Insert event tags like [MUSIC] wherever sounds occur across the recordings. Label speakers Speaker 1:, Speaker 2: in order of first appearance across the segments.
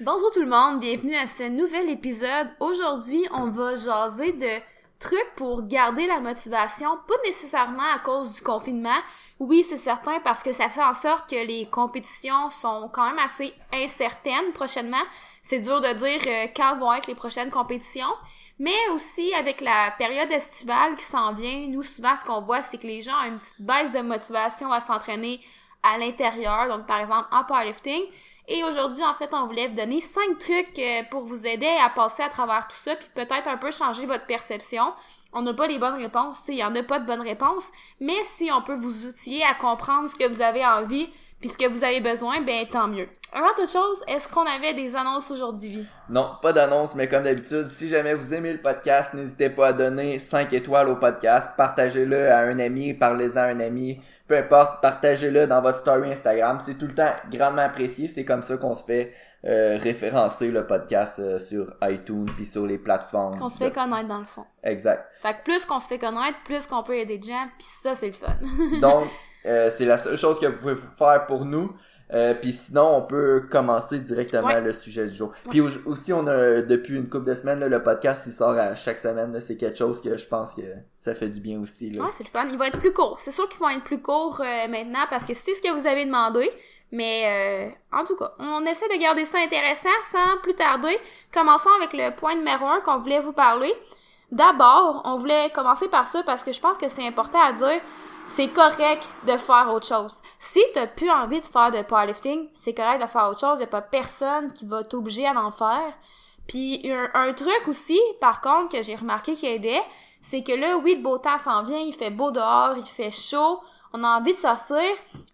Speaker 1: Bonjour tout le monde, bienvenue à ce nouvel épisode. Aujourd'hui, on va jaser de trucs pour garder la motivation, pas nécessairement à cause du confinement. Oui, c'est certain parce que ça fait en sorte que les compétitions sont quand même assez incertaines prochainement. C'est dur de dire euh, quand vont être les prochaines compétitions. Mais aussi avec la période estivale qui s'en vient, nous souvent ce qu'on voit c'est que les gens ont une petite baisse de motivation à s'entraîner à l'intérieur, donc par exemple en powerlifting. Et aujourd'hui, en fait, on voulait vous donner cinq trucs euh, pour vous aider à passer à travers tout ça, puis peut-être un peu changer votre perception. On n'a pas les bonnes réponses, il y en a pas de bonnes réponses, mais si on peut vous outiller à comprendre ce que vous avez envie, puis ce que vous avez besoin, ben tant mieux. Avant toute chose, est-ce qu'on avait des annonces aujourd'hui?
Speaker 2: Non, pas d'annonce, mais comme d'habitude, si jamais vous aimez le podcast, n'hésitez pas à donner 5 étoiles au podcast, partagez-le à un ami, parlez-en à un ami, peu importe, partagez-le dans votre story Instagram, c'est tout le temps grandement apprécié, c'est comme ça qu'on se fait euh, référencer le podcast euh, sur iTunes puis sur les plateformes.
Speaker 1: Qu'on se fait connaître dans le fond.
Speaker 2: Exact.
Speaker 1: Fait que plus qu'on se fait connaître, plus qu'on peut aider des gens, puis ça c'est le fun. [LAUGHS]
Speaker 2: Donc, euh, c'est la seule chose que vous pouvez faire pour nous. Euh, puis sinon, on peut commencer directement
Speaker 1: Ouais.
Speaker 2: le sujet du jour. Puis au- aussi, on a depuis une couple de semaines, là, le podcast, il sort à chaque semaine. C'est quelque chose que je pense que ça fait du bien aussi. Là.
Speaker 1: Ouais, c'est le fun. Il va être plus court. C'est sûr qu'ils vont être plus courts euh, maintenant parce que c'est ce que vous avez demandé. Mais euh, en tout cas, on essaie de garder ça intéressant sans plus tarder. Commençons avec le point numéro un qu'on voulait vous parler. D'abord, on voulait commencer par ça parce que je pense que c'est important à dire. C'est correct de faire autre chose. Si t'as plus envie de faire de powerlifting, c'est correct de faire autre chose. Y a pas personne qui va t'obliger à en faire. Puis un, truc aussi, par contre, que j'ai remarqué qui aidait, c'est que là, oui, le beau temps s'en vient, il fait beau dehors, il fait chaud, on a envie de sortir,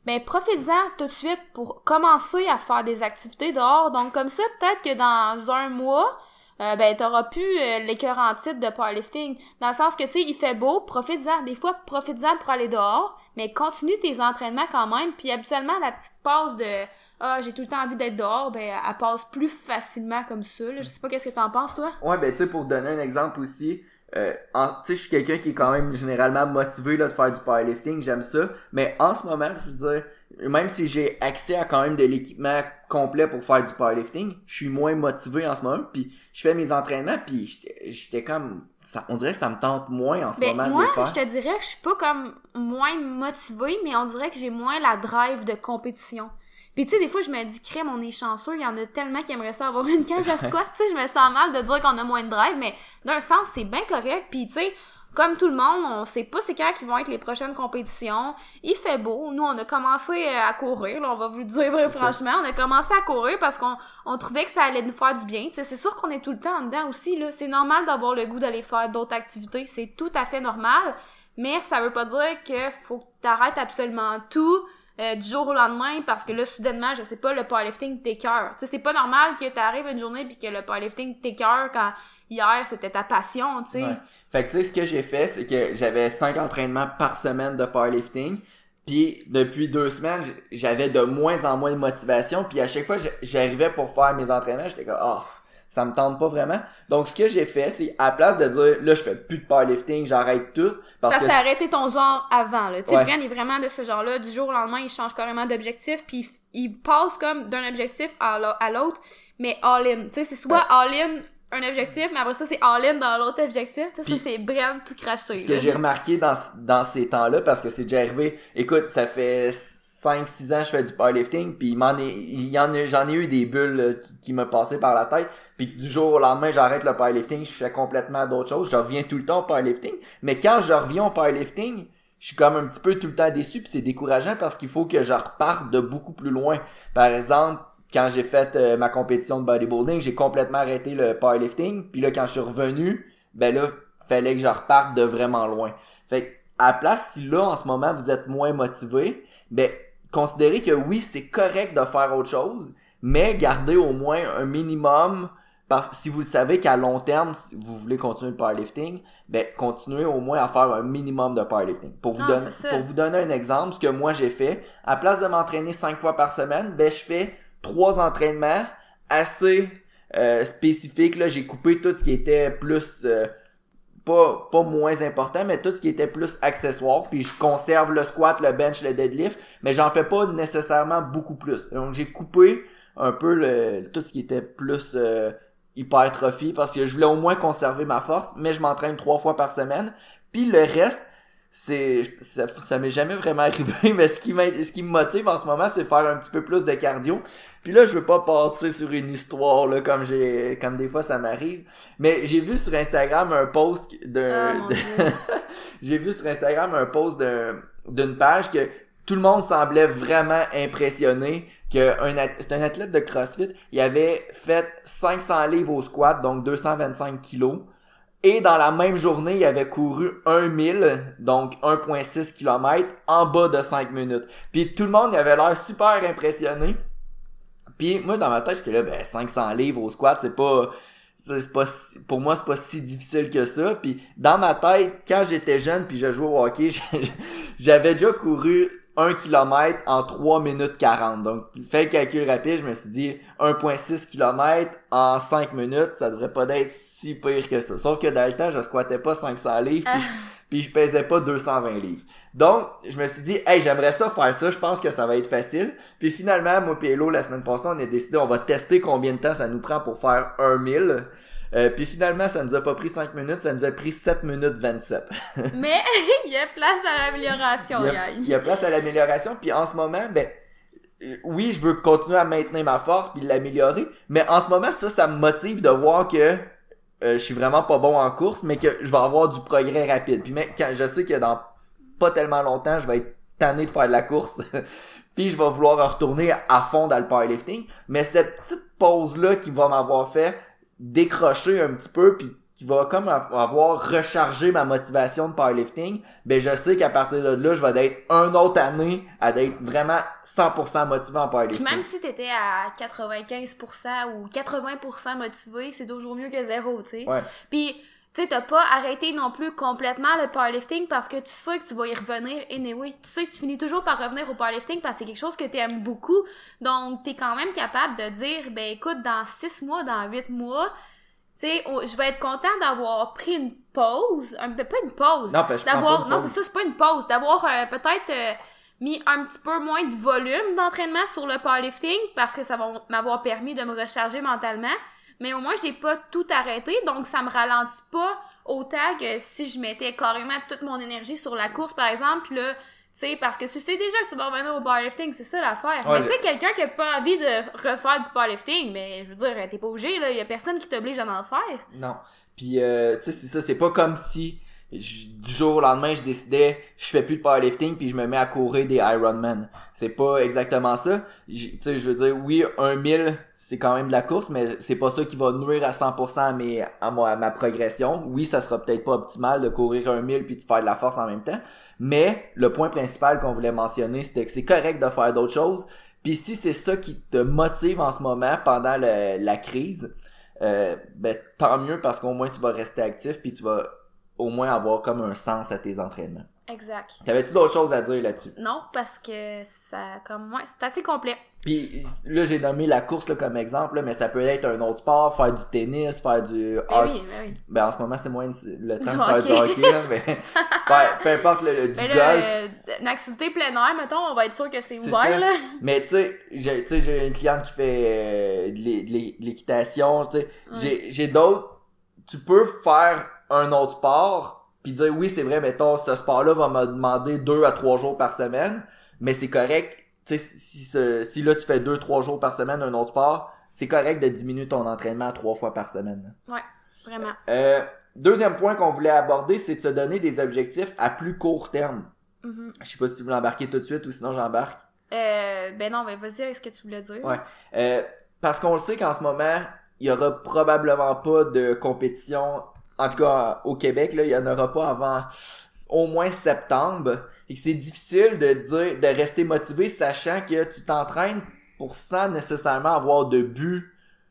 Speaker 1: ben profitez-en tout de suite pour commencer à faire des activités dehors. Donc comme ça, peut-être que dans un mois, euh, ben t'auras plus euh, l'écœurant titre de powerlifting. Dans le sens que, tu sais, il fait beau, profites-en. Des fois, profites-en pour aller dehors, mais continue tes entraînements quand même. Puis habituellement, la petite passe de « Ah, j'ai tout le temps envie d'être dehors », ben elle passe plus facilement comme ça. Là. Je sais pas qu'est-ce que t'en penses, toi?
Speaker 2: Ouais, ben tu sais, pour donner un exemple aussi, euh, tu sais, je suis quelqu'un qui est quand même généralement motivé là, de faire du powerlifting, j'aime ça. Mais en ce moment, je veux dire, même si j'ai accès à quand même de l'équipement complet pour faire du powerlifting, je suis moins motivé en ce moment. Puis je fais mes entraînements, puis j'étais- comme, ça, on dirait que ça me tente moins en ce
Speaker 1: Ben,
Speaker 2: moment
Speaker 1: moi,
Speaker 2: de le faire.
Speaker 1: je te dirais que je suis pas comme moins motivée, mais on dirait que j'ai moins la drive de compétition. Puis tu sais, des fois, je me dis, crème, on est chanceux, il y en a tellement qui aimeraient ça avoir une cage à [LAUGHS] squat. tu sais, je me sens mal de dire qu'on a moins de drive, mais d'un sens, c'est bien correct. Puis tu sais, comme tout le monde, on sait pas c'est quand qui vont être les prochaines compétitions. Il fait beau. Nous, on a commencé euh, à courir, là, on va vous le dire franchement. On a commencé à courir parce qu'on on trouvait que ça allait nous faire du bien. C'est sûr qu'on est tout le temps en dedans aussi, là. C'est normal d'avoir le goût d'aller faire d'autres activités. C'est tout à fait normal. Mais ça veut pas dire que faut que t'arrêtes absolument tout euh, du jour au lendemain parce que là, soudainement, je sais pas, le powerlifting t'écœure. Tu sais, c'est pas normal que t'arrives une journée puis que le powerlifting t'écœure quand hier c'était ta passion, tu sais.
Speaker 2: Ouais. Fait que tu sais, ce que j'ai fait, c'est que j'avais cinq entraînements par semaine de powerlifting. Puis depuis deux semaines, j'avais de moins en moins de motivation. Puis à chaque fois, j'arrivais pour faire mes entraînements, j'étais comme oh, ça me tente pas vraiment. Donc ce que j'ai fait, c'est à la place de dire là je fais plus de powerlifting, j'arrête tout parce
Speaker 1: Ça
Speaker 2: que
Speaker 1: s'est arrêté ton genre avant, là. Tu sais,
Speaker 2: Ouais.
Speaker 1: Brian est vraiment de ce genre-là. Du jour au lendemain, il change carrément d'objectif, puis il, passe comme d'un objectif à l'autre, mais all-in. Tu sais, c'est soit all-in un objectif, mais après ça, c'est all-in dans l'autre objectif.
Speaker 2: Puis-
Speaker 1: ça, c'est Brian tout craché.
Speaker 2: ce que j'ai remarqué dans, dans ces temps-là, parce que c'est déjà arrivé, écoute, ça fait 5-6 ans que je fais du powerlifting, puis il m'en est, il y en a, j'en ai eu des bulles là, qui, qui me passaient par la tête, puis du jour au lendemain, j'arrête le powerlifting, je fais complètement d'autres choses, je reviens tout le temps au powerlifting, mais quand je reviens au powerlifting, je suis comme un petit peu tout le temps déçu, puis c'est décourageant parce qu'il faut que je reparte de beaucoup plus loin. Par exemple, quand j'ai fait euh, ma compétition de bodybuilding, j'ai complètement arrêté le powerlifting, puis là, quand je suis revenu, ben là, fallait que je reparte de vraiment loin. Fait que, à la place, si là, en ce moment, vous êtes moins motivé, ben, considérez que oui, c'est correct de faire autre chose, mais gardez au moins un minimum, parce que si vous le savez qu'à long terme, si vous voulez continuer le powerlifting, ben, continuez au moins à faire un minimum de powerlifting. Pour vous,
Speaker 1: Ah,
Speaker 2: donner, pour vous donner un exemple, ce que moi j'ai fait, à place de m'entraîner cinq fois par semaine, ben, je fais trois entraînements assez euh, spécifiques. Là, j'ai coupé tout ce qui était plus euh, pas, pas moins important, mais tout ce qui était plus accessoire. Puis je conserve le squat, le bench, le deadlift, mais j'en fais pas nécessairement beaucoup plus. Donc j'ai coupé un peu le, tout ce qui était plus euh, hypertrophie parce que je voulais au moins conserver ma force, mais je m'entraîne trois fois par semaine. Puis le reste, c'est ça, ça m'est jamais vraiment arrivé [LAUGHS] mais ce qui ce qui me motive en ce moment c'est faire un petit peu plus de cardio. Puis là je veux pas passer sur une histoire là comme j'ai comme des fois ça m'arrive. Mais j'ai vu sur Instagram un post d'un
Speaker 1: Ah, [LAUGHS]
Speaker 2: j'ai vu sur Instagram un post d'un d'une page que tout le monde semblait vraiment impressionné que c'est un athlète de CrossFit il avait fait 500 livres au squat donc 225 kilos et dans la même journée, il avait couru 1000, donc 1.6 km, en bas de 5 minutes. Puis tout le monde il avait l'air super impressionné. Puis moi, dans ma tête, j'étais là, ben 500 livres au squat, c'est pas... C'est pas pour moi c'est pas si difficile que ça puis dans ma tête quand j'étais jeune puis je jouais au hockey [LAUGHS] j'avais déjà couru 1 km en 3 minutes 40 donc fais le calcul rapide je me suis dit 1.6 km en 5 minutes ça devrait pas être si pire que ça. Sauf que dans le temps je squattais pas 500 livres puis, je, puis je pesais pas 220 livres donc je me suis dit hey j'aimerais ça faire ça je pense que ça va être facile puis finalement moi et Hello la semaine passée on a décidé on va tester combien de temps ça nous prend pour faire 1000 euh, puis finalement, ça nous a pas pris 5 minutes, ça nous a pris 7 minutes 27. [LAUGHS]
Speaker 1: Mais [LAUGHS] il y a place à l'amélioration,
Speaker 2: il, y a,
Speaker 1: gang.
Speaker 2: il y a place à l'amélioration, puis en ce moment, ben, euh, oui, je veux continuer à maintenir ma force puis l'améliorer, mais en ce moment, ça, ça me motive de voir que euh, je suis vraiment pas bon en course, mais que je vais avoir du progrès rapide. Puis mais quand je sais que dans pas tellement longtemps, je vais être tanné de faire de la course. [LAUGHS] puis je vais vouloir retourner à fond dans le powerlifting, mais cette petite pause là qui va m'avoir fait décrocher un petit peu puis qui va comme avoir rechargé ma motivation de powerlifting, ben je sais qu'à partir de là, je vais être un autre année à être vraiment 100% motivé en
Speaker 1: Puis
Speaker 2: powerlifting.
Speaker 1: même si t'étais à 95% ou 80% motivé, c'est toujours mieux que zéro, tu sais.
Speaker 2: Ouais.
Speaker 1: Puis, tu sais, t'as pas arrêté non plus complètement le powerlifting parce que tu sais que tu vas y revenir anyway. Tu sais que tu finis toujours par revenir au powerlifting parce que c'est quelque chose que t'aimes beaucoup. Donc, t'es quand même capable de dire, ben écoute, dans 6 mois, dans 8 mois, tu sais, oh, je vais être content d'avoir pris une pause, un, ben, pas une pause,
Speaker 2: Non, ben, je
Speaker 1: d'avoir,
Speaker 2: pas
Speaker 1: non, c'est ça, c'est pas une pause, d'avoir euh, peut-être euh, mis un petit peu moins de volume d'entraînement sur le powerlifting parce que ça va m'avoir permis de me recharger mentalement. Mais au moins, j'ai pas tout arrêté, donc ça me ralentit pas autant que si je mettais carrément toute mon énergie sur la course, par exemple, puis là, tu sais, parce que tu sais déjà que tu vas revenir au powerlifting, c'est ça l'affaire.
Speaker 2: Ouais,
Speaker 1: mais tu sais, quelqu'un qui a pas envie de refaire du powerlifting, mais je veux dire, t'es pas obligé, là, y a personne qui t'oblige à en faire.
Speaker 2: Non. Puis, euh, tu sais, c'est ça, c'est pas comme si je- du jour au lendemain, je décidais, je fais plus de powerlifting puis je me mets à courir des Ironman. C'est pas exactement ça. Tu sais, je veux dire, oui, un 1000, c'est quand même de la course, mais c'est pas ça qui va nuire à 100% à, mes, à, moi, à ma progression. Oui, ça sera peut-être pas optimal de courir un 1000 puis de faire de la force en même temps. Mais le point principal qu'on voulait mentionner, c'était que c'est correct de faire d'autres choses. Puis si c'est ça qui te motive en ce moment pendant le- la crise, euh, ben tant mieux parce qu'au moins tu vas rester actif puis tu vas au moins avoir comme un sens à tes entraînements.
Speaker 1: Exact.
Speaker 2: T'avais-tu d'autres choses à dire là-dessus?
Speaker 1: Non, parce que ça, comme moi, c'est assez complet.
Speaker 2: Puis là j'ai nommé la course là, comme exemple, là, mais ça peut être un autre sport, faire du tennis, faire du
Speaker 1: Ben
Speaker 2: hockey.
Speaker 1: oui, ben oui.
Speaker 2: Ben en ce moment c'est moins le temps
Speaker 1: Du
Speaker 2: de faire du
Speaker 1: hockey.
Speaker 2: là, mais [LAUGHS] peu importe le, le- du
Speaker 1: Mais
Speaker 2: golf.
Speaker 1: euh, une activité plein air, mettons, on va être sûr que c'est ouvert, là.
Speaker 2: Mais tu sais, j'ai tu sais, j'ai une cliente qui fait euh, de l'é- de l'é- de l'équitation, tu sais. J'ai j'ai d'autres tu peux faire un autre sport puis dire oui, c'est vrai, mettons ce sport-là va me demander deux à trois jours par semaine, mais c'est correct. Tu sais si si là tu fais deux trois jours par semaine un autre sport, c'est correct de diminuer ton entraînement à trois fois par semaine.
Speaker 1: Vraiment.
Speaker 2: Euh, deuxième point qu'on voulait aborder, c'est de se donner des objectifs à plus court terme.
Speaker 1: Mhm.
Speaker 2: Je sais pas si tu veux l'embarquer tout de suite ou sinon j'embarque.
Speaker 1: Euh, ben non, ben vas-y avec ce que tu voulais dire.
Speaker 2: Ouais. Euh, parce qu'on le sait qu'en ce moment, il y aura probablement pas de compétition, en tout cas au Québec, là, il y en aura pas avant au moins septembre. Et que c'est difficile de dire, de rester motivé sachant que tu t'entraînes pour sans nécessairement avoir de but.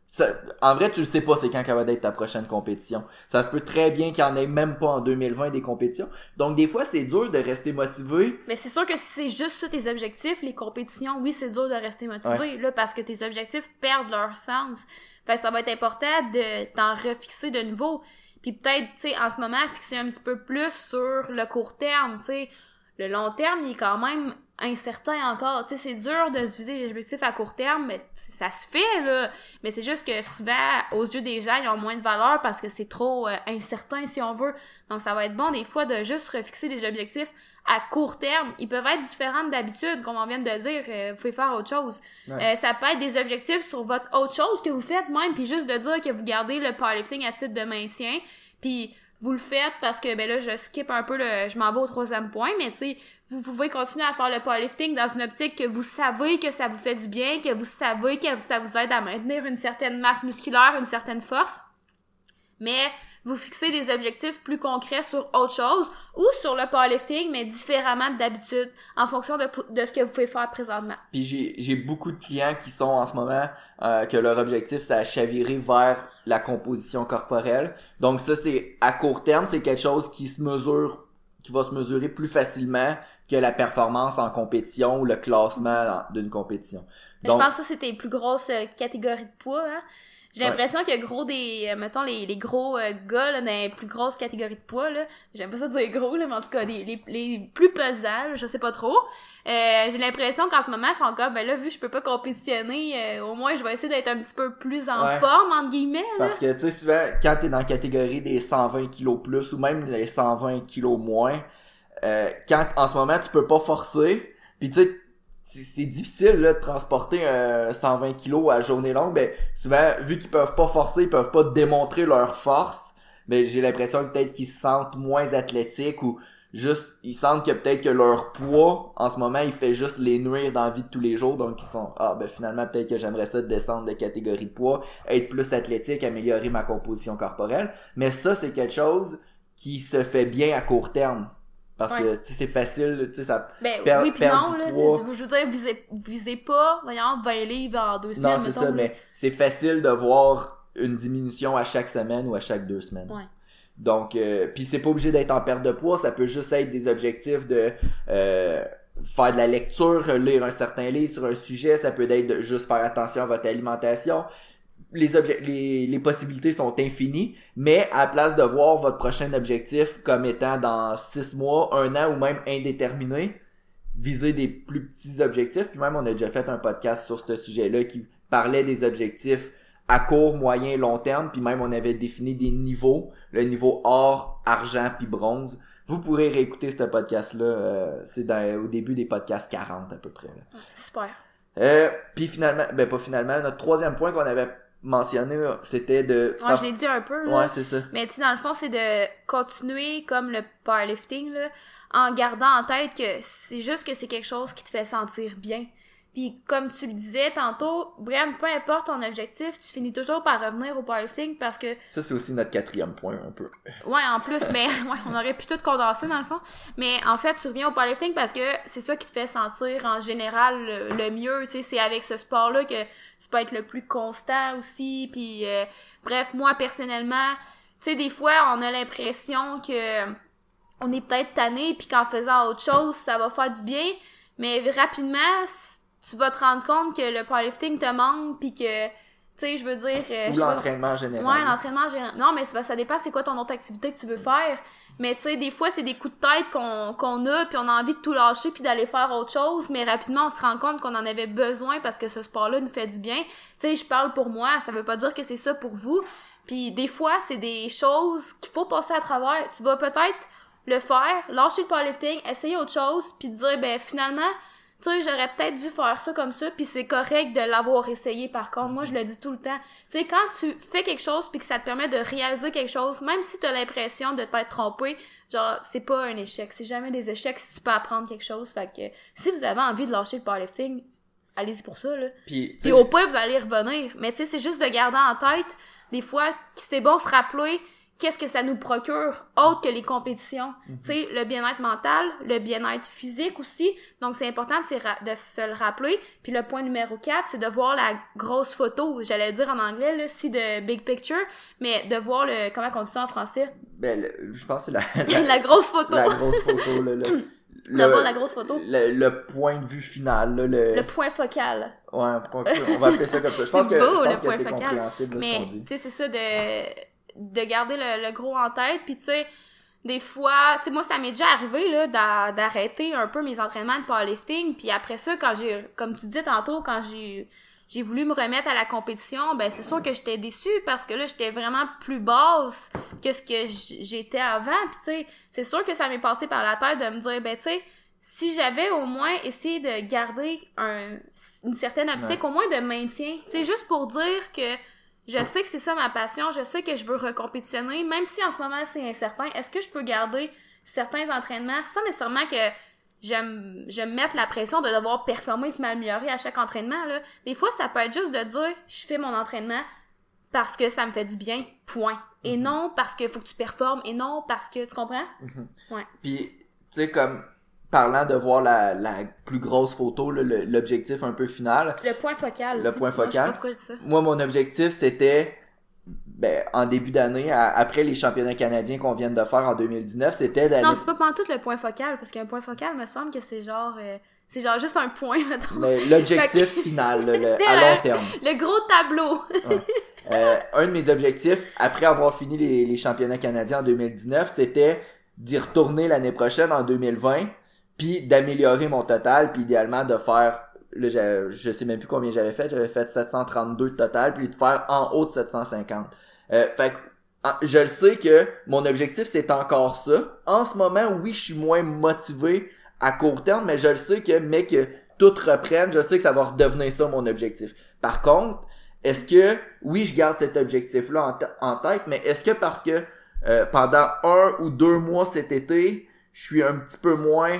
Speaker 2: Ça- en vrai, tu le sais pas c'est quand qu'elle va être ta prochaine compétition. Ça se peut très bien qu'il y en ait même pas en 2020 des compétitions. Donc des fois, c'est dur de rester motivé.
Speaker 1: Mais c'est sûr que si c'est juste ça tes objectifs, les compétitions, oui, c'est dur de rester motivé, là, parce que tes objectifs perdent leur sens. Fait que ça va être important de t'en refixer de nouveau. Puis peut-être, tu sais, en ce moment, fixer un petit peu plus sur le court terme, tu sais. Le long terme, il est quand même incertain encore. Tu sais, c'est dur de se viser les objectifs à court terme, mais ça se fait, là. Mais c'est juste que souvent, aux yeux des gens, ils ont moins de valeur parce que c'est trop euh, incertain, si on veut. Donc, ça va être bon, des fois, de juste refixer des objectifs à court terme. Ils peuvent être différents d'habitude, comme on vient de dire. Euh, vous pouvez faire autre chose. Euh, ça peut être des objectifs sur votre autre chose que vous faites même, puis juste de dire que vous gardez le powerlifting à titre de maintien, puis vous le faites parce que ben là je skip un peu le je m'en vais au troisième point mais tu sais vous pouvez continuer à faire le powerlifting dans une optique que vous savez que ça vous fait du bien, que vous savez que ça vous aide à maintenir une certaine masse musculaire, une certaine force. Mais vous fixez des objectifs plus concrets sur autre chose ou sur le powerlifting, mais différemment d'habitude, en fonction de, de, ce que vous pouvez faire présentement.
Speaker 2: Puis j'ai beaucoup de clients qui sont en ce moment euh, que leur objectif, c'est à chavirer vers la composition corporelle. Donc ça, c'est à court terme, c'est quelque chose qui se mesure qui va se mesurer plus facilement que la performance en compétition ou le classement d'une compétition.
Speaker 1: je pense que ça, c'était les plus grosses euh, catégories de poids. Hein? J'ai l'impression que gros des, euh, mettons, les, les gros euh, gars là, dans les plus grosses catégories de poids, là, j'aime pas ça dire gros, là, mais en tout cas, les, les, les plus pesants, je sais pas trop. Euh, j'ai l'impression qu'en ce moment, c'est encore, ben là, vu que je peux pas compétitionner, au moins, je vais essayer d'être un petit peu plus en forme, entre guillemets. Là.
Speaker 2: Parce que, tu sais, souvent, quand t'es dans la catégorie des 120 kilos plus, ou même les 120 kilos moins, quand, en ce moment, tu peux pas forcer, puis tu sais, c'est difficile de transporter un 120 kilos à journée longue. Ben, souvent, vu qu'ils peuvent pas forcer, ils peuvent pas démontrer leur force, mais j'ai l'impression que peut-être qu'ils se sentent moins athlétiques ou juste ils sentent que peut-être que leur poids en ce moment il fait juste les nuire dans la vie de tous les jours. Donc ils sont ah ben finalement peut-être que j'aimerais ça descendre de catégorie de poids être plus athlétique améliorer ma composition corporelle. Mais ça c'est quelque chose qui se fait bien à court terme parce que c'est facile, tu sais, ça
Speaker 1: ben, perd, oui, puis non, là, je veux dire, visez, visez pas, voyons, 20 livres en deux semaines.
Speaker 2: Non, c'est ça, mais c'est facile de voir une diminution à chaque semaine ou à chaque deux semaines.
Speaker 1: Ouais.
Speaker 2: Donc, euh, puis c'est pas obligé d'être en perte de poids, ça peut juste être des objectifs de euh, faire de la lecture, lire un certain livre sur un sujet, ça peut être de juste faire attention à votre alimentation, les, les, les, possibilités sont infinies, mais à la place de voir votre prochain objectif comme étant dans six mois, un an ou même indéterminé, visez des plus petits objectifs. Puis même, on a déjà fait un podcast sur ce sujet-là qui parlait des objectifs à court, moyen, long terme. Puis même, on avait défini des niveaux, le niveau or, argent, puis bronze. Vous pourrez réécouter ce podcast-là. Euh, c'est au début des podcasts 40 à peu près.
Speaker 1: Super.
Speaker 2: Euh, puis finalement, ben pas finalement, notre troisième point qu'on avait mentionné, c'était de...
Speaker 1: Ouais, je l'ai dit un peu, là.
Speaker 2: Ouais, c'est ça.
Speaker 1: Mais tu dans le fond, c'est de continuer comme le powerlifting, là, en gardant en tête que c'est juste que c'est quelque chose qui te fait sentir bien. Puis comme tu le disais tantôt, Brian, peu importe ton objectif, tu finis toujours par revenir au powerlifting parce que...
Speaker 2: Ça, c'est aussi notre quatrième point, un peu.
Speaker 1: Ouais, en plus, mais [LAUGHS] ouais, on aurait pu tout condenser dans le fond. Mais en fait, tu reviens au powerlifting parce que c'est ça qui te fait sentir en général le, mieux. Tu sais, c'est avec ce sport-là que tu peux être le plus constant aussi. Puis euh, bref, moi, personnellement, tu sais, des fois, on a l'impression que on est peut-être tanné puis qu'en faisant autre chose, ça va faire du bien. Mais rapidement, tu vas te rendre compte que le powerlifting te manque puis que tu sais je veux dire
Speaker 2: euh, ou l'entraînement général.
Speaker 1: Ouais l'entraînement général. Non mais ça dépend c'est quoi ton autre activité que tu veux faire. Mais tu sais des fois c'est des coups de tête qu'on qu'on a puis on a envie de tout lâcher puis d'aller faire autre chose mais rapidement on se rend compte qu'on en avait besoin parce que ce sport là nous fait du bien. Tu sais je parle pour moi ça veut pas dire que c'est ça pour vous. Puis des fois c'est des choses qu'il faut passer à travers. Tu vas peut-être le faire lâcher le powerlifting essayer autre chose puis dire ben finalement tu sais, j'aurais peut-être dû faire ça comme ça, puis c'est correct de l'avoir essayé par contre. Moi, je le dis tout le temps. Tu sais, quand tu fais quelque chose puis que ça te permet de réaliser quelque chose, même si t'as l'impression de t'être trompé, genre, c'est pas un échec. C'est jamais des échecs si tu peux apprendre quelque chose. Fait que, si vous avez envie de lâcher le powerlifting, allez-y pour ça, là.
Speaker 2: Puis,
Speaker 1: au point, vous allez revenir. Mais tu sais, c'est juste de garder en tête, des fois, que c'est bon se rappeler qu'est-ce que ça nous procure autre que les compétitions. Mhm. Tu sais, le bien-être mental, le bien-être physique aussi. Donc, c'est important de, se le rappeler. Puis le point numéro 4, c'est de voir la grosse photo. J'allais dire en anglais, là, si de big picture, mais de voir le... Comment on dit ça en français?
Speaker 2: Ben, je pense que c'est [LAUGHS]
Speaker 1: la, la... grosse photo.
Speaker 2: La grosse photo, le... le... [LAUGHS]
Speaker 1: Le, la grosse photo.
Speaker 2: Le, point de vue final. Là, le...
Speaker 1: le point focal.
Speaker 2: Ouais, on va appeler ça comme ça. Je [LAUGHS] pense que,
Speaker 1: beau,
Speaker 2: je
Speaker 1: pense
Speaker 2: le point focal.
Speaker 1: Mais, tu sais, c'est ça de de garder le, le gros en tête. Puis tu sais, des fois, tu sais, moi, ça m'est déjà arrivé, là, d'a- d'arrêter un peu mes entraînements de powerlifting. Puis après ça, quand j'ai, comme tu dis tantôt, quand j'ai, j'ai voulu me remettre à la compétition, ben c'est sûr que j'étais déçue parce que là, j'étais vraiment plus basse que ce que j'étais avant. Puis tu sais, c'est sûr que ça m'est passé par la tête de me dire, ben tu sais, si j'avais au moins essayé de garder un, une certaine optique, au moins de maintien, tu sais, juste pour dire que je sais que c'est ça ma passion, je sais que je veux recompétitionner, même si en ce moment c'est incertain, est-ce que je peux garder certains entraînements sans nécessairement que je me, je me mette la pression de devoir performer et m'améliorer à chaque entraînement, là? Des fois, ça peut être juste de dire, je fais mon entraînement parce que ça me fait du bien, point. Et non parce que faut que tu performes, et non parce que, tu comprends?
Speaker 2: Puis, tu sais, comme, parlant de voir la, la plus grosse photo, l'objectif un peu final,
Speaker 1: Le point focal.
Speaker 2: Le point
Speaker 1: moi, Je sais pas
Speaker 2: focal.
Speaker 1: pourquoi je dis ça.
Speaker 2: moi, mon objectif, c'était, ben, en début d'année, après les championnats canadiens qu'on vient de faire en 2019, c'était d'aller...
Speaker 1: Non, c'est pas pantoute le point focal, parce qu'un point focal, me semble que c'est genre, euh, c'est genre juste un point, [LAUGHS] mettons.
Speaker 2: L'objectif final, là, le- [LAUGHS] à long terme.
Speaker 1: Le gros tableau.
Speaker 2: Euh, un de mes objectifs, après avoir fini les, les championnats canadiens en 2019, c'était d'y retourner l'année prochaine en 2020, puis d'améliorer mon total, puis idéalement de faire, là, je sais même plus combien j'avais fait, j'avais fait 732 de total, puis de faire en haut de 750. Euh, fait en- je le sais que mon objectif c'est encore ça. En ce moment, oui, je suis moins motivé à court terme, mais je le sais que, mais que tout reprenne, je sais que ça va redevenir ça mon objectif. Par contre, est-ce que, oui, je garde cet objectif-là en, t- en tête, mais est-ce que parce que euh, pendant un ou deux mois cet été, je suis un petit peu moins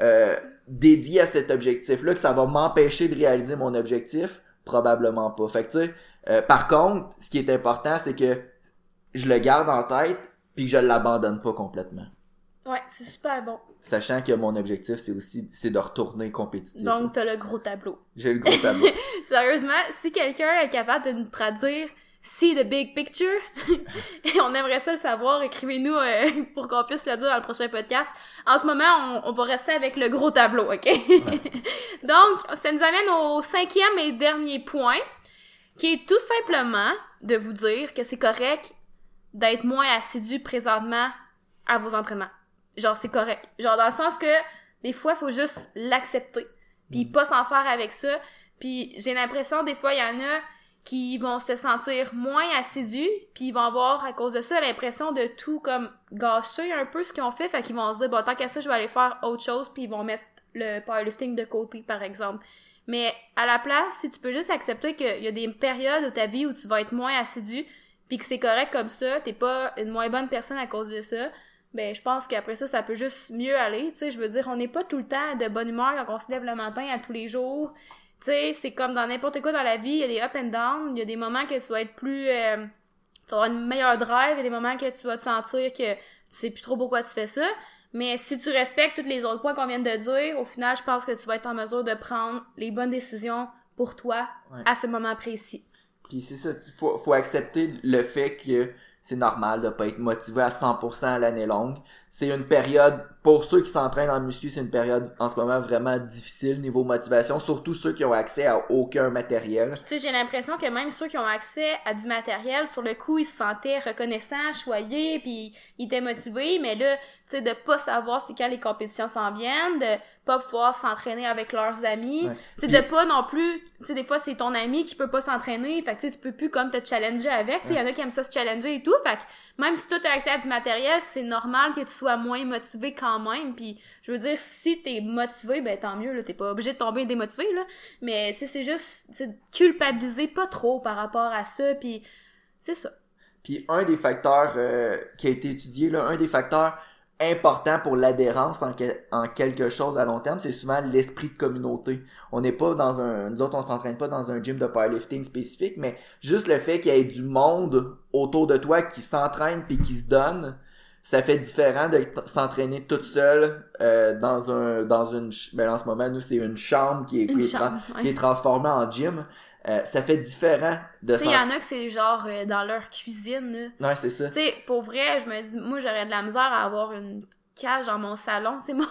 Speaker 2: euh, dédié à cet objectif-là, que ça va m'empêcher de réaliser mon objectif? Probablement pas. Fait que, tu sais, euh, par contre, ce qui est important, c'est que je le garde en tête, puis que je l'abandonne pas complètement.
Speaker 1: Ouais, c'est super bon.
Speaker 2: Sachant que mon objectif, c'est aussi c'est de retourner compétitif.
Speaker 1: Donc, t'as le gros tableau.
Speaker 2: J'ai le gros tableau. [LAUGHS]
Speaker 1: Sérieusement, si quelqu'un est capable de nous traduire See the big picture, [LAUGHS] et on aimerait ça le savoir, écrivez-nous euh, [LAUGHS] pour qu'on puisse le dire dans le prochain podcast. En ce moment, on, on va rester avec le gros tableau, ok? [LAUGHS] Donc, ça nous amène au cinquième et dernier point, qui est tout simplement de vous dire que c'est correct d'être moins assidu présentement à vos entraînements. Genre, c'est correct. Genre, dans le sens que des fois, il faut juste l'accepter, puis pas s'en faire avec ça. Puis j'ai l'impression, des fois, il y en a qui vont se sentir moins assidus, puis ils vont avoir, à cause de ça, l'impression de tout comme gâcher un peu ce qu'ils ont fait, fait qu'ils vont se dire, bon, tant qu'à ça, je vais aller faire autre chose, puis ils vont mettre le powerlifting de côté, par exemple. Mais à la place, si tu peux juste accepter qu'il y a des périodes de ta vie où tu vas être moins assidu, puis que c'est correct comme ça, t'es pas une moins bonne personne à cause de ça, ben je pense qu'après ça, ça peut juste mieux aller, tu sais, je veux dire, on n'est pas tout le temps de bonne humeur quand on se lève le matin à tous les jours, tu sais, c'est comme dans n'importe quoi dans la vie, il y a des up and down, il y a des moments que tu vas être plus... euh, tu vas avoir une meilleure drive, il y a des moments que tu vas te sentir que tu sais plus trop pourquoi tu fais ça, mais si tu respectes tous les autres points qu'on vient de dire, au final, je pense que tu vas être en mesure de prendre les bonnes décisions pour toi
Speaker 2: Ouais.
Speaker 1: à ce moment précis.
Speaker 2: Puis c'est ça, faut, faut accepter le fait que c'est normal de pas être motivé à 100% à l'année longue. C'est une période, pour ceux qui s'entraînent en muscu, c'est une période en ce moment vraiment difficile niveau motivation, surtout ceux qui ont accès à aucun matériel.
Speaker 1: Puis tu sais, j'ai l'impression que même ceux qui ont accès à du matériel, sur le coup, ils se sentaient reconnaissants, choyés, puis ils étaient motivés, mais là, tu sais, de pas savoir c'est quand les compétitions s'en viennent, de pas pouvoir s'entraîner avec leurs amis,
Speaker 2: Ouais.
Speaker 1: tu sais, de pas non plus, tu sais, des fois, c'est ton ami qui peut pas s'entraîner, fait que tu sais, tu peux plus comme te challenger avec, tu sais, il y en a qui aiment ça se challenger et tout, fait que même si toi t'as accès à du matériel, c'est normal que tu sois moins motivé quand même, puis je veux dire, si t'es motivé, ben tant mieux, t'es pas obligé de tomber démotivé, là, mais tu c'est juste, culpabiliser pas trop par rapport à ça, puis c'est ça.
Speaker 2: Puis un des facteurs euh, qui a été étudié, là, un des facteurs importants pour l'adhérence en, en quelque chose à long terme, c'est souvent l'esprit de communauté. On n'est pas dans un... Nous autres, on s'entraîne pas dans un gym de powerlifting spécifique, mais juste le fait qu'il y ait du monde autour de toi qui s'entraîne puis qui se donne, ça fait différent de s'entraîner toute seule euh, dans un dans une ben en ce moment nous c'est une chambre qui est, qui est,
Speaker 1: ouais.
Speaker 2: qui est transformée en gym Euh, ça fait différent de
Speaker 1: Tu sais, il y en a que c'est genre euh, dans leur cuisine, là.
Speaker 2: ouais c'est ça
Speaker 1: Tu sais, pour vrai, je me dis, moi, j'aurais de la misère à avoir une cage dans mon salon. Tu sais, [LAUGHS] mon-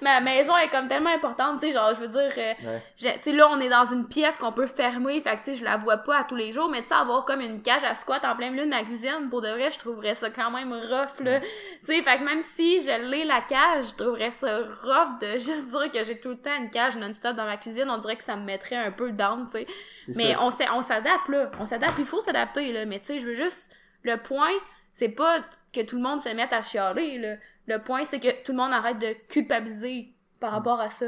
Speaker 1: ma maison est comme tellement importante, tu sais, genre, je veux dire, euh,
Speaker 2: Ouais.
Speaker 1: tu sais, là, on est dans une pièce qu'on peut fermer, fait que, tu sais, je la vois pas à tous les jours, mais tu sais, avoir comme une cage à squat en plein milieu de ma cuisine, pour de vrai, je trouverais ça quand même rough, là. Tu sais, fait que même si je l'ai la cage, je trouverais ça rough de [LAUGHS] juste dire que j'ai tout le temps une cage non-stop dans ma cuisine, on dirait que ça me mettrait un peu down, tu sais. Mais
Speaker 2: ça.
Speaker 1: on s'adapte, là. On s'adapte, il faut s'adapter, là. Mais tu sais, je veux juste... Le point, c'est pas que tout le monde se mette à chialer, là. Le point, c'est que tout le monde arrête de culpabiliser par rapport à ça.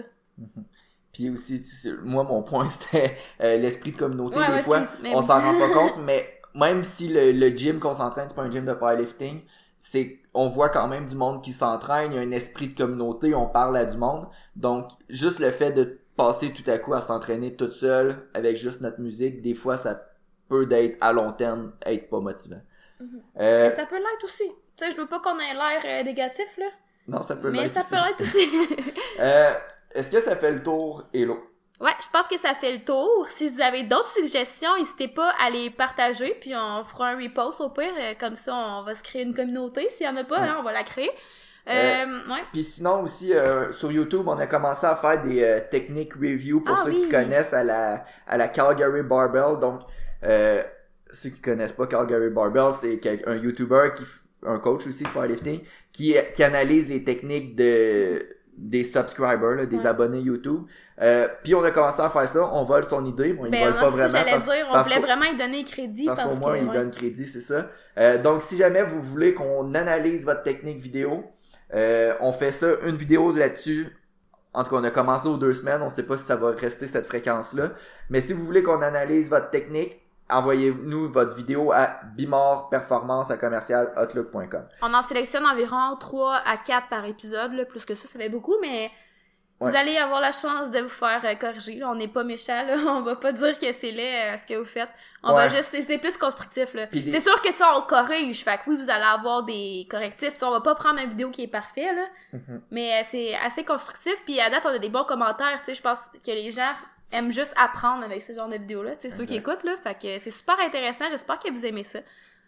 Speaker 2: Puis aussi, tu sais, moi, mon point, [LAUGHS] c'était euh, l'esprit de communauté.
Speaker 1: Ouais,
Speaker 2: des
Speaker 1: ouais,
Speaker 2: fois, on s'en rend pas [LAUGHS] compte, mais même si le, le gym qu'on s'entraîne, c'est pas un gym de powerlifting, c'est on voit quand même du monde qui s'entraîne, il y a un esprit de communauté, on parle à du monde. Donc, juste le fait de passer tout à coup à s'entraîner toute seule avec juste notre musique, des fois, ça peut d'être à long terme être pas motivant.
Speaker 1: Mhm.
Speaker 2: Euh,
Speaker 1: Mais ça peut l'être aussi. Tu sais, je veux pas qu'on ait l'air euh, négatif, là.
Speaker 2: non, ça peut
Speaker 1: Mais
Speaker 2: l'être
Speaker 1: ça
Speaker 2: aussi.
Speaker 1: peut l'être aussi. [LAUGHS]
Speaker 2: Euh, Est-ce que ça fait le tour, Hello?
Speaker 1: ouais, je pense que ça fait le tour. Si vous avez d'autres suggestions, n'hésitez pas à les partager, puis on fera un repost au pire. euh, Comme ça, on va se créer une communauté. S'il y en a pas,
Speaker 2: Ouais.
Speaker 1: hein, on va la créer. Euh, ouais.
Speaker 2: Puis sinon aussi euh, sur YouTube, on a commencé à faire des euh, techniques review pour
Speaker 1: Ah
Speaker 2: ceux
Speaker 1: oui.
Speaker 2: qui connaissent à la à la Calgary Barbell. Donc ceux qui connaissent pas Calgary Barbell, c'est un YouTuber qui un coach aussi de powerlifting qui qui analyse les techniques de des subscribers, là, des
Speaker 1: Ouais.
Speaker 2: abonnés YouTube. Euh, puis on a commencé à faire ça, on vole son idée, bon, il
Speaker 1: Ben,
Speaker 2: vole pas vraiment
Speaker 1: j'allais
Speaker 2: parce,
Speaker 1: dire, on
Speaker 2: parce
Speaker 1: voulait vraiment y donner crédit
Speaker 2: parce
Speaker 1: parce,
Speaker 2: qu'au moins il
Speaker 1: ouais.
Speaker 2: donne crédit, c'est ça. Euh, donc si jamais vous voulez qu'on analyse votre technique vidéo, euh, on fait ça, une vidéo là-dessus. En tout cas, on a commencé aux deux semaines, on sait pas si ça va rester cette fréquence-là. Mais si vous voulez qu'on analyse votre technique, envoyez-nous votre vidéo à bimorperformance à commercial outlook.com.
Speaker 1: On en sélectionne environ 3 à 4 par épisode, là. plus que ça, ça fait beaucoup, mais
Speaker 2: Ouais.
Speaker 1: vous allez avoir la chance de vous faire euh, corriger. Là. On n'est pas méchant, là. [LAUGHS] on va pas dire que c'est laid euh, ce que vous faites. On va juste, c'est- plus constructif. là.
Speaker 2: Puis des-
Speaker 1: C'est sûr que ça, on corrige, fait que oui, vous allez avoir des correctifs. Tu sais, on va pas prendre une vidéo qui est parfait, là,
Speaker 2: Mhm.
Speaker 1: mais euh, c'est assez constructif. Puis à date, on a des bons commentaires. Tu sais, je pense que les gens aiment juste apprendre avec ce genre de vidéos-là. Tu sais, ceux qui écoutent, là. Fait que c'est super intéressant. J'espère que vous aimez ça.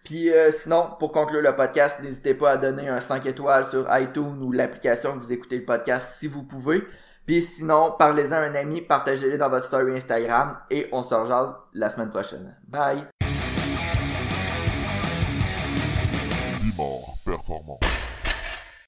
Speaker 2: Puis euh, sinon, pour conclure le podcast, n'hésitez pas à donner un 5 étoiles sur iTunes ou l'application que vous écoutez le podcast si vous pouvez. Puis sinon, parlez-en à un ami, partagez-les dans votre story Instagram et on se rejase la semaine prochaine. Bye!
Speaker 3: Performant.